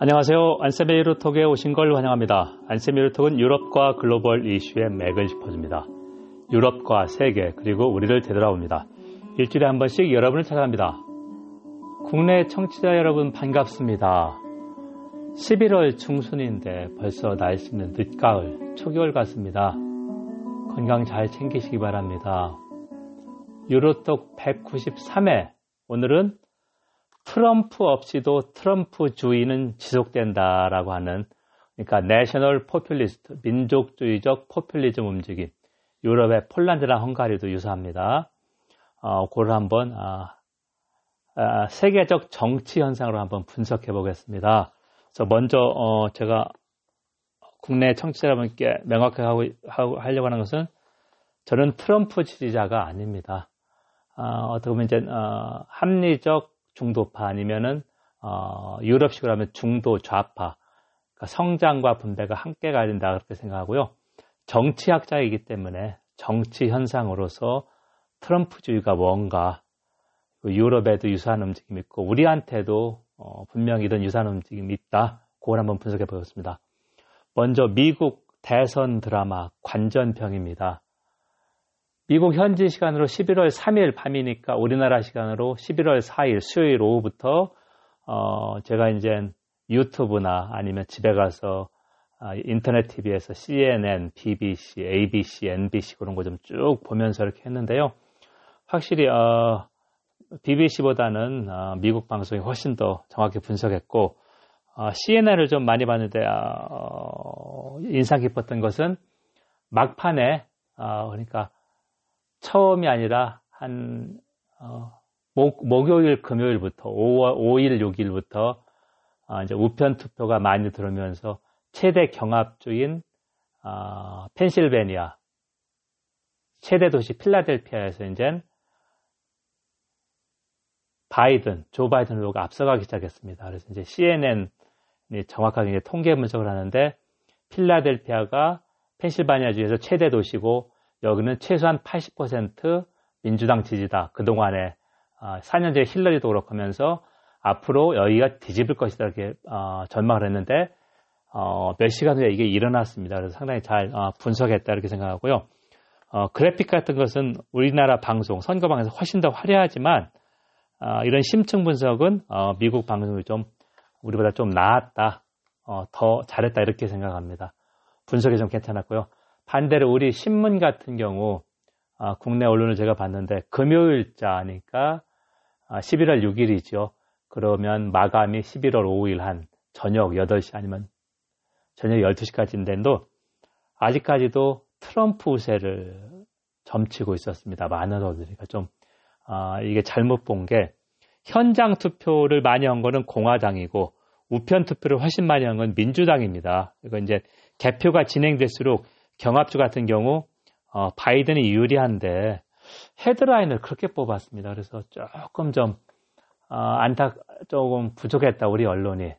안녕하세요. 안세미 유로톡에 오신 걸 환영합니다. 안세미 유로톡은 유럽과 글로벌 이슈의 맥을 짚어줍니다. 유럽과 세계 그리고 우리를 되돌아옵니다. 일주일에 한 번씩 여러분을 찾아갑니다. 국내 청취자 여러분 반갑습니다. 11월 중순인데 벌써 날씨는 늦가을, 초겨울 같습니다. 건강 잘 챙기시기 바랍니다. 유로톡 193회 오늘은 트럼프 없이도 트럼프 주의는 지속된다라고 하는 그러니까 내셔널 포퓰리스트 민족주의적 포퓰리즘 움직임 유럽의 폴란드랑 헝가리도 유사합니다. 어, 그걸 한번 아, 아, 세계적 정치 현상으로 한번 분석해 보겠습니다. 그래서 먼저 어, 제가 국내 청취자 여러분께 명확하게 하고, 하려고 하는 것은 저는 트럼프 지지자가 아닙니다. 어, 어떻게 보면 이제 어, 합리적 중도파 아니면은 어, 유럽식으로 하면 중도 좌파 그러니까 성장과 분배가 함께 가야 된다 그렇게 생각하고요. 정치학자이기 때문에 정치 현상으로서 트럼프주의가 뭔가 유럽에도 유사한 움직임이 있고 우리한테도 어, 분명히 이런 유사한 움직임이 있다. 그걸 한번 분석해 보겠습니다. 먼저 미국 대선 드라마 관전평입니다. 미국 현지 시간으로 11월 3일 밤이니까 우리나라 시간으로 11월 4일 수요일 오후부터 어 제가 이제 유튜브나 아니면 집에 가서 아, 인터넷 TV에서 CNN, BBC, ABC, NBC 그런 거 좀 쭉 보면서 이렇게 했는데요. 확실히 어, BBC보다는 어, 미국 방송이 훨씬 더 정확히 분석했고 어, CNN을 좀 많이 봤는데 어, 인상 깊었던 것은 막판에 어, 그러니까 처음이 아니라 한 어, 목, 목요일, 금요일부터 5월 5일, 6일부터 어, 이제 우편 투표가 많이 들어오면서 최대 경합주인 어, 펜실베니아 최대 도시 필라델피아에서 이제 바이든, 조 바이든 후보가 앞서가기 시작했습니다. 그래서 이제 CNN이 정확하게 이제 통계 분석을 하는데 필라델피아가 펜실바니아주에서 최대 도시고 여기는 최소한 80% 민주당 지지다. 그동안에 4년째 아, 힐러리도 그렇고 하면서 앞으로 여기가 뒤집을 것이다 이렇게 어, 전망을 했는데 어, 몇 시간 후에 이게 일어났습니다. 그래서 상당히 잘 어, 분석했다 이렇게 생각하고요. 그래픽 같은 것은 우리나라 방송, 선거 방에서 훨씬 더 화려하지만 이런 심층 분석은 미국 방송이 좀 우리보다 좀 나았다, 더 잘했다 이렇게 생각합니다. 분석이 좀 괜찮았고요. 반대로 우리 신문 같은 경우 아, 국내 언론을 제가 봤는데 금요일자니까 아, 11월 6일이죠. 그러면 마감이 11월 5일 한 저녁 8시 아니면 저녁 12시까지인데도 아직까지도 트럼프 우세를 점치고 있었습니다. 많은 언론들이니까 좀 아, 이게 잘못 본 게 현장 투표를 많이 한 거는 공화당이고 우편 투표를 훨씬 많이 한 건 민주당입니다. 이거 이제 개표가 진행될수록 경합주 같은 경우 어, 바이든이 유리한데 헤드라인을 그렇게 뽑았습니다. 그래서 조금 좀 어, 안타 조금 부족했다 우리 언론이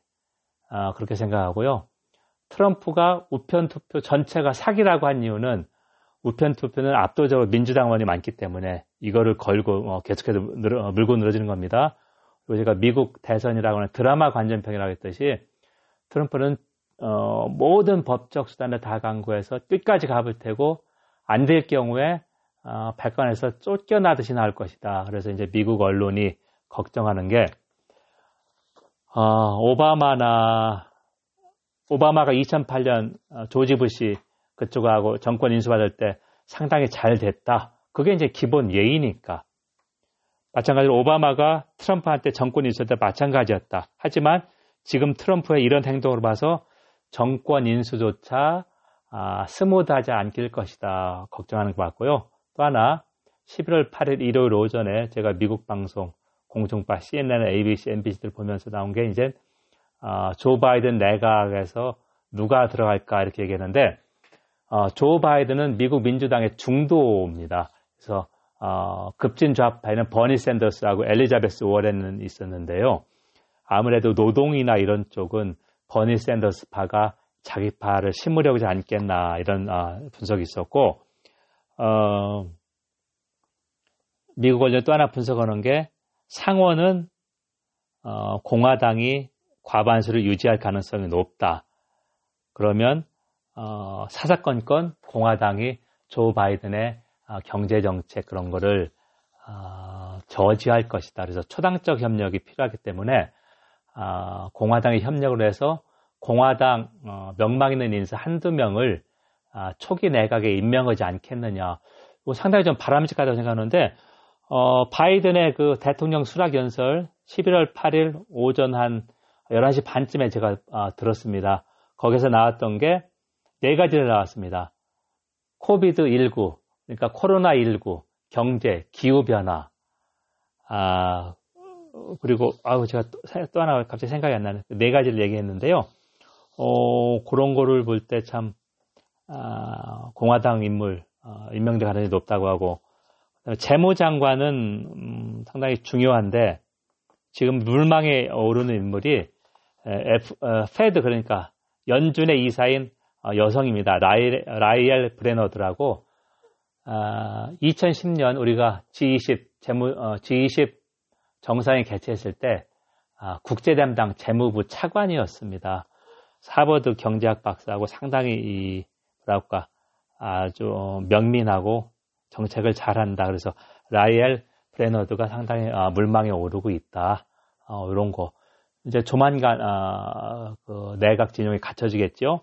어, 그렇게 생각하고요. 트럼프가 우편 투표 전체가 사기라고 한 이유는 우편 투표는 압도적으로 민주당원이 많기 때문에 이거를 걸고 어, 계속해서 어, 물고 늘어지는 겁니다. 그리고 제가 미국 대선이라고 하는 드라마 관전평이라고 했듯이 트럼프는 어, 모든 법적 수단을 다 강구해서 끝까지 가볼 테고 안 될 경우에 어, 백관에서 쫓겨나듯이 나올 것이다. 그래서 이제 미국 언론이 걱정하는 게 어, 오바마나 오바마가 2008년 어, 조지 부시 그쪽하고 정권 인수받을 때 상당히 잘 됐다. 그게 이제 기본 예의니까. 마찬가지로 오바마가 트럼프한테 정권 인수할 때 마찬가지였다. 하지만 지금 트럼프의 이런 행동을 봐서 정권 인수조차 아, 스무드하지 않길 것이다 걱정하는 것 같고요. 또 하나 11월 8일 일요일 오전에 제가 미국 방송 공중파 CNN, ABC, NBC들 보면서 나온 게 이제 어, 조 바이든 내각에서 누가 들어갈까 이렇게 얘기했는데 어, 조 바이든은 미국 민주당의 중도입니다. 그래서 어, 급진 좌파에는 버니 샌더스하고 엘리자베스 워렌은 있었는데요. 아무래도 노동이나 이런 쪽은 버니 샌더스 파가 자기 파를 심으려고 하지 않겠나 이런 어, 분석이 있었고 어, 미국 언론 또 하나 분석하는 게 상원은 어, 공화당이 과반수를 유지할 가능성이 높다. 그러면 어, 사사건건 공화당이 조 바이든의 어, 경제 정책 그런 거를 어, 저지할 것이다. 그래서 초당적 협력이 필요하기 때문에 어, 공화당이 협력을 해서 공화당 어, 명망 있는 인사 한두 명을 아, 초기 내각에 임명하지 않겠느냐. 상당히 좀 바람직하다고 생각하는데 어, 바이든의 그 대통령 수락 연설 11월 8일 오전 한 11시 반쯤에 제가 아, 들었습니다. 거기서 나왔던 게 네 가지를 나왔습니다. 코비드 19, 그러니까 코로나 19, 경제, 기후 변화, 아 그리고 아우 제가 또, 또 하나 갑자기 생각이 안 나는 네 가지를 얘기했는데요. 어 그런 거를 볼 때 참 아, 공화당 인물 어, 임명될 가능성이 높다고 하고 재무 장관은 음, 상당히 중요한데 지금 물망에 오르는 인물이 F, 어, Fed 그러니까 연준의 이사인 어, 여성입니다. 라이, 라이엘 브레너드라고 아, 2010년 우리가 G20 재무 어, G20 정상회 개최했을 때 아, 국제 담당 재무부 차관이었습니다. 하버드 경제학 박사하고 상당히 이 뭐랄까 아주 명민하고 정책을 잘한다. 그래서 라이엘 브레너드가 상당히 아, 물망에 오르고 있다. 어, 이런 거. 이제 조만간 아, 그 내각 진용이 갖춰지겠죠.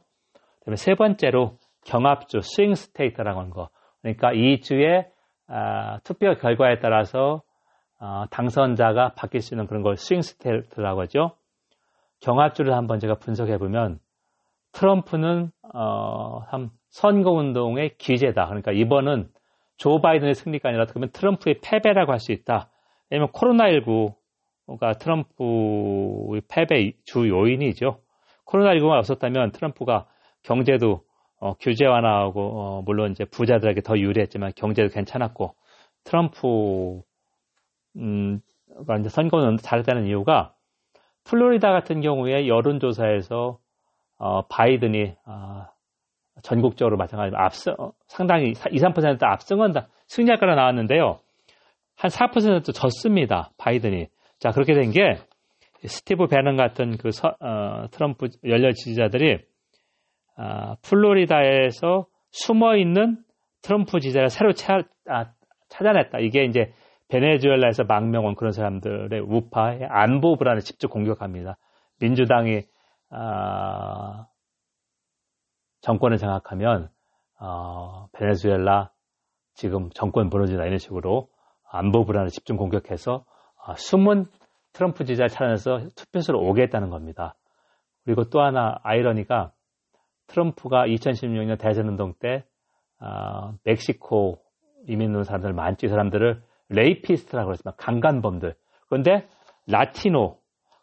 그다음에 세 번째로 경합주 swing state라고 하는 거. 그러니까 이 주에 아, 투표 결과에 따라서 어, 당선자가 바뀔 수 있는 그런 걸 swing state라고 하죠. 경합주를 한번 제가 분석해 보면 트럼프는 어, 선거 운동의 귀재다. 그러니까 이번은 조 바이든의 승리가 아니라 그러면 트럼프의 패배라고 할 수 있다. 왜냐면 코로나19가 트럼프의 패배 주 요인이죠. 코로나19가 없었다면 트럼프가 경제도 어, 규제 완화하고 어, 물론 이제 부자들에게 더 유리했지만 경제도 괜찮았고 트럼프 음, 이제 선거는 잘했다는 이유가 플로리다 같은 경우에 여론조사에서 어, 바이든이 어, 전국적으로 마찬가지로 앞서 어, 상당히 2, 3% 앞승한다 승리할 거라 나왔는데요. 한 4% 졌습니다. 바이든이. 자 그렇게 된 게 스티브 배넌 같은 그 서, 어, 트럼프 연려 지지자들이 어, 플로리다에서 숨어 있는 트럼프 지지자를 새로 차, 아, 찾아냈다. 이게 이제 베네수엘라에서 망명온 그런 사람들의 우파의 안보 불안을 직접 공격합니다. 민주당이 아, 정권을 장악하면 어, 베네수엘라 지금 정권 무너지다 이런 식으로 안보 불안을 집중 공격해서 어, 숨은 트럼프 지지자를 찾아내서 투표소로 오겠다는 겁니다. 그리고 또 하나 아이러니가 트럼프가 2016년 대선 운동 때 어, 멕시코 이민 온 사람들 많지 사람들을 rapist라고 그랬지만 강간범들. 그런데 라티노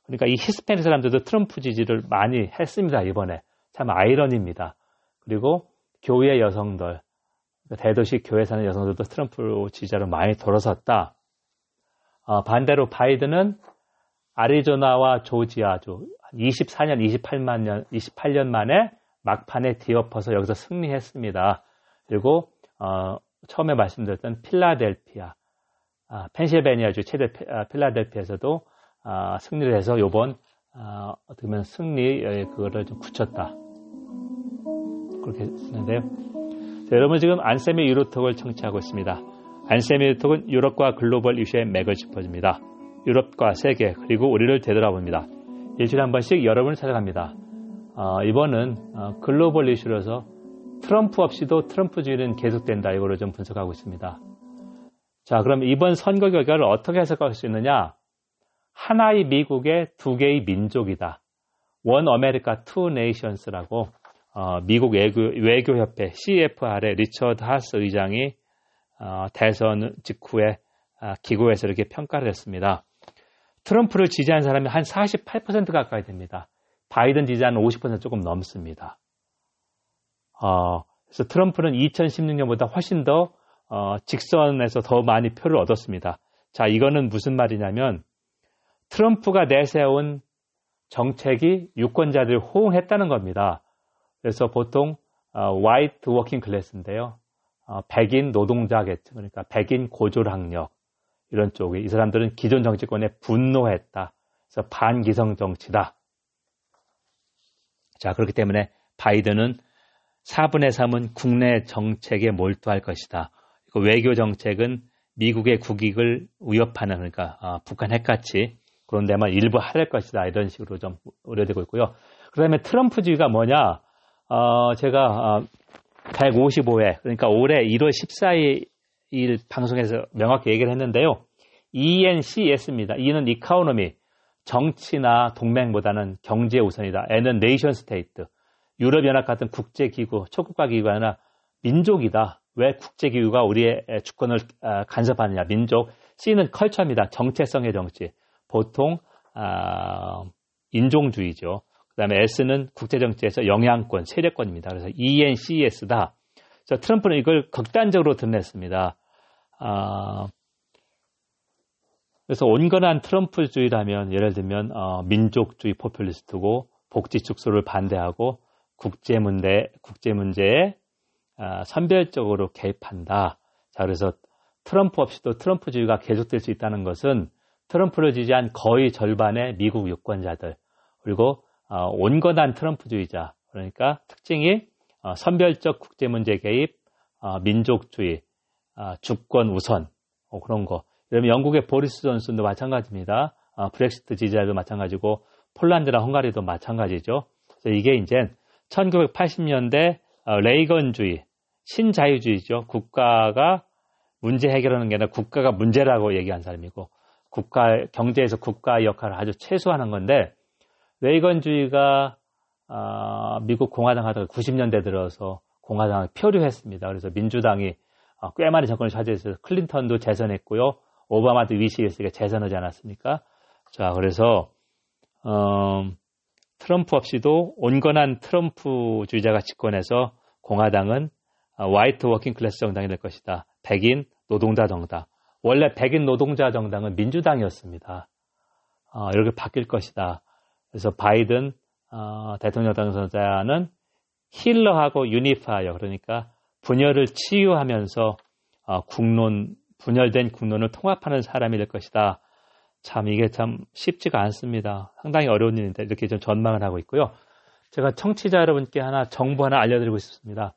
그러니까 이 히스패닉 사람들도 트럼프 지지를 많이 했습니다 이번에 참 아이러니입니다. 그리고 교외 여성들, 대도시 교외 사는 여성들도 트럼프 지지자로 많이 돌아섰다. 어, 반대로 바이든은 아리조나와 조지아주 24년, 28만 년, 28년 만에 막판에 뒤엎어서 여기서 승리했습니다. 그리고 어, 처음에 말씀드렸던 필라델피아, 아, 펜실베니아주 최대 아, 필라델피아에서도 아, 승리를 해서 요번 아, 어떻게 보면 승리 그거를 좀 굳혔다. 그렇게 쓰는데요. 자, 여러분 지금 안쌤의 유로톡을 청취하고 있습니다. 안쌤의 유로톡은 유럽과 글로벌 이슈의 맥을 짚어줍니다. 유럽과 세계 그리고 우리를 되돌아봅니다. 일주일에 한 번씩 여러분을 찾아갑니다. 어, 이번은 어, 글로벌 이슈로서 트럼프 없이도 트럼프 주의는 계속된다 이거를 좀 분석하고 있습니다. 자 그럼 이번 선거 결과를 어떻게 해석할 수 있느냐? 하나의 미국의 두 개의 민족이다. One America Two Nations라고 어, 미국 외교, 외교 협회 CFR의 리처드 하스 의장이 어, 대선 직후에 어, 기고에서 이렇게 평가를 했습니다. 트럼프를 지지한 사람이 한 48% 가까이 됩니다. 바이든 지지하는 50% 조금 넘습니다. 어, 그래서 트럼프는 2016년보다 훨씬 더 어, 직선에서 더 많이 표를 얻었습니다. 자, 이거는 무슨 말이냐면 트럼프가 내세운 정책이 유권자들 호응했다는 겁니다. 그래서 보통 white working class인데요. 어, 백인 노동자 계층, 그러니까 백인 고졸학력 이런 쪽에 이 사람들은 기존 정치권에 분노했다. 그래서 반기성 정치다. 자, 그렇기 때문에 바이든은 4분의 3은 국내 정책에 몰두할 것이다. 외교 정책은 미국의 국익을 위협하는 그러니까 어, 북한 핵같이 그런 데만 일부 할애될 것이다 이런 식으로 좀 우려되고 있고요. 그다음에 트럼프주의가 뭐냐? 어, 제가 어, 155회 그러니까 올해 1월 14일 방송에서 명확히 얘기를 했는데요. ENCS입니다. E는 economy 정치나 동맹보다는 경제 우선이다. N은 nation state 유럽연합 같은 국제기구 초국가 아니라 민족이다. 왜 국제기구가 우리의 주권을 아, 간섭하느냐. 민족. C는 culture입니다. 정체성의 정치. 보통 아, 인종주의죠. 그 다음에 S는 국제정치에서 영향권, 세력권입니다. 그래서 ENCS다. 그래서 트럼프는 이걸 극단적으로 드러냈습니다. 아, 그래서 온건한 트럼프주의라면 예를 들면 어, 민족주의 포퓰리스트고 복지 축소를 반대하고 국제 문제 국제 문제에 아, 선별적으로 개입한다. 자, 그래서 트럼프 없이도 트럼프주의가 계속될 수 있다는 것은 트럼프를 지지한 거의 절반의 미국 유권자들 그리고 어, 온건한 트럼프주의자 그러니까 특징이 어, 선별적 국제 문제 개입, 어, 민족주의, 어, 주권 우선 어, 그런 거. 그러면 영국의 보리스 존슨도 마찬가지입니다. 어, 브렉시트 지지자도 마찬가지고 폴란드나 헝가리도 마찬가지죠. 그래서 이게 이제 1980년대 어, 레이건주의, 신자유주의죠. 국가가 문제 해결하는 게 아니라 국가가 문제라고 얘기한 사람이고 국가 경제에서 국가 역할을 아주 최소화하는 건데 레이건주의가 어, 미국 공화당 하다가 90년대 들어서 공화당을 표류했습니다. 그래서 민주당이 어, 꽤 많이 정권을 차지해서 클린턴도 재선했고요. 오바마도 위시했으니까 재선하지 않았습니까? 자, 그래서 어, 트럼프 없이도 온건한 트럼프주의자가 집권해서 공화당은 어, white working class 정당이 될 것이다. 백인 노동자 정당. 원래 백인 노동자 정당은 민주당이었습니다. 어, 이렇게 바뀔 것이다. 그래서 바이든 어, 대통령 당선자는 healer하고 unifier 그러니까 분열을 치유하면서 어, 국론 분열된 국론을 통합하는 사람이 될 것이다. 참 이게 참 쉽지가 않습니다. 상당히 어려운 일인데 이렇게 좀 전망을 하고 있고요. 제가 청취자 여러분께 하나 정보 하나 알려드리고 싶습니다.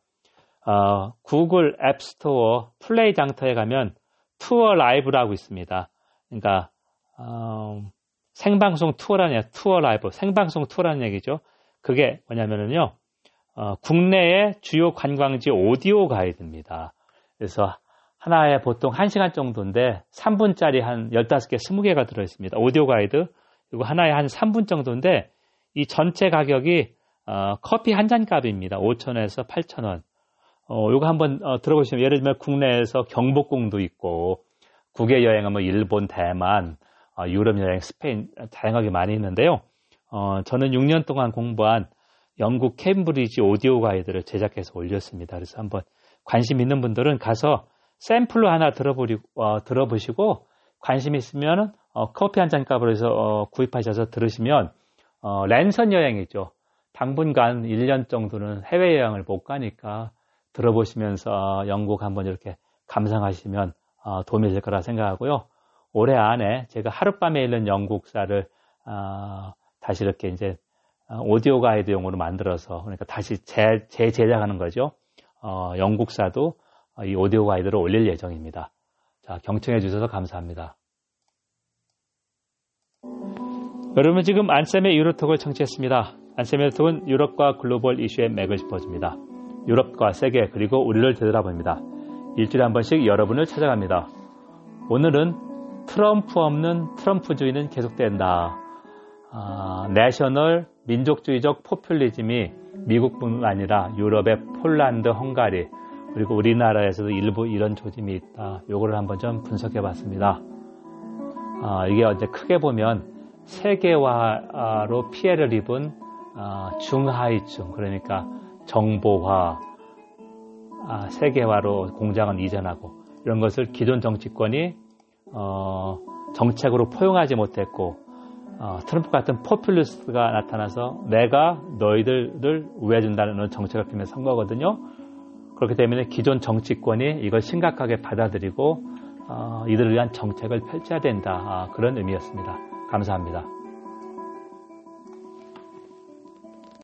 어, 구글 앱스토어 플레이 장터에 가면 투어 라이브라고 있습니다. 그러니까 어, 생방송 투어라는 투어 라이브, 생방송 투어라는 얘기죠. 그게 뭐냐면은요, 어, 국내의 주요 관광지 오디오 가이드입니다. 그래서 하나에 보통 1시간 정도인데 3분짜리 한 15개, 20개가 들어있습니다. 오디오 가이드. 그리고 하나에 한 3분 정도인데 이 전체 가격이 어, 커피 한 잔 값입니다. 5천원에서 8천원. 어, 요거 한번 어, 들어보시면 예를 들면 국내에서 경복궁도 있고 국외 여행은 뭐 일본, 대만, 어, 유럽 여행, 스페인 다양하게 많이 있는데요. 어, 저는 6년 동안 공부한 영국 캠브리지 오디오 가이드를 제작해서 올렸습니다. 그래서 한번 관심 있는 분들은 가서 샘플로 하나 들어보리, 어, 들어보시고 관심 있으면 어, 커피 한 잔 값으로 해서 어, 구입하셔서 들으시면 어, 랜선 여행이죠. 당분간 1년 정도는 해외여행을 못 가니까 들어보시면서 영국 한번 이렇게 감상하시면 어, 도움이 될 거라 생각하고요. 올해 안에 제가 하룻밤에 읽는 영국사를 어, 다시 이렇게 이제 어, 오디오 가이드용으로 만들어서 그러니까 다시 재, 재제작하는 거죠. 어, 영국사도 이 오디오 가이드를 올릴 예정입니다. 자, 경청해 주셔서 감사합니다. 여러분 지금 안쌤의 유로톡을 청취했습니다. 안쌤의 유로톡은 유럽과 글로벌 이슈의 맥을 짚어줍니다. 유럽과 세계 그리고 우리를 되돌아봅니다. 일주일에 한 번씩 여러분을 찾아갑니다. 오늘은 트럼프 없는 트럼프주의는 계속된다. 아, 내셔널 민족주의적 포퓰리즘이 미국뿐 아니라 유럽의 폴란드, 헝가리 그리고 우리나라에서도 일부 이런 조짐이 있다. 요거를 한번 좀 분석해 봤습니다. 아, 이게 이제 크게 보면 세계화로 피해를 입은 아, 중하위층 그러니까 정보화, 아, 세계화로 공장은 이전하고 이런 것을 기존 정치권이 어, 정책으로 포용하지 못했고 어, 트럼프 같은 포퓰리스트가 나타나서 내가 너희들을 우회해준다는 정책을 피면 선거거든요. 그렇기 때문에 기존 정치권이 이걸 심각하게 받아들이고 어, 이들을 위한 정책을 펼쳐야 된다. 아, 그런 의미였습니다. 감사합니다.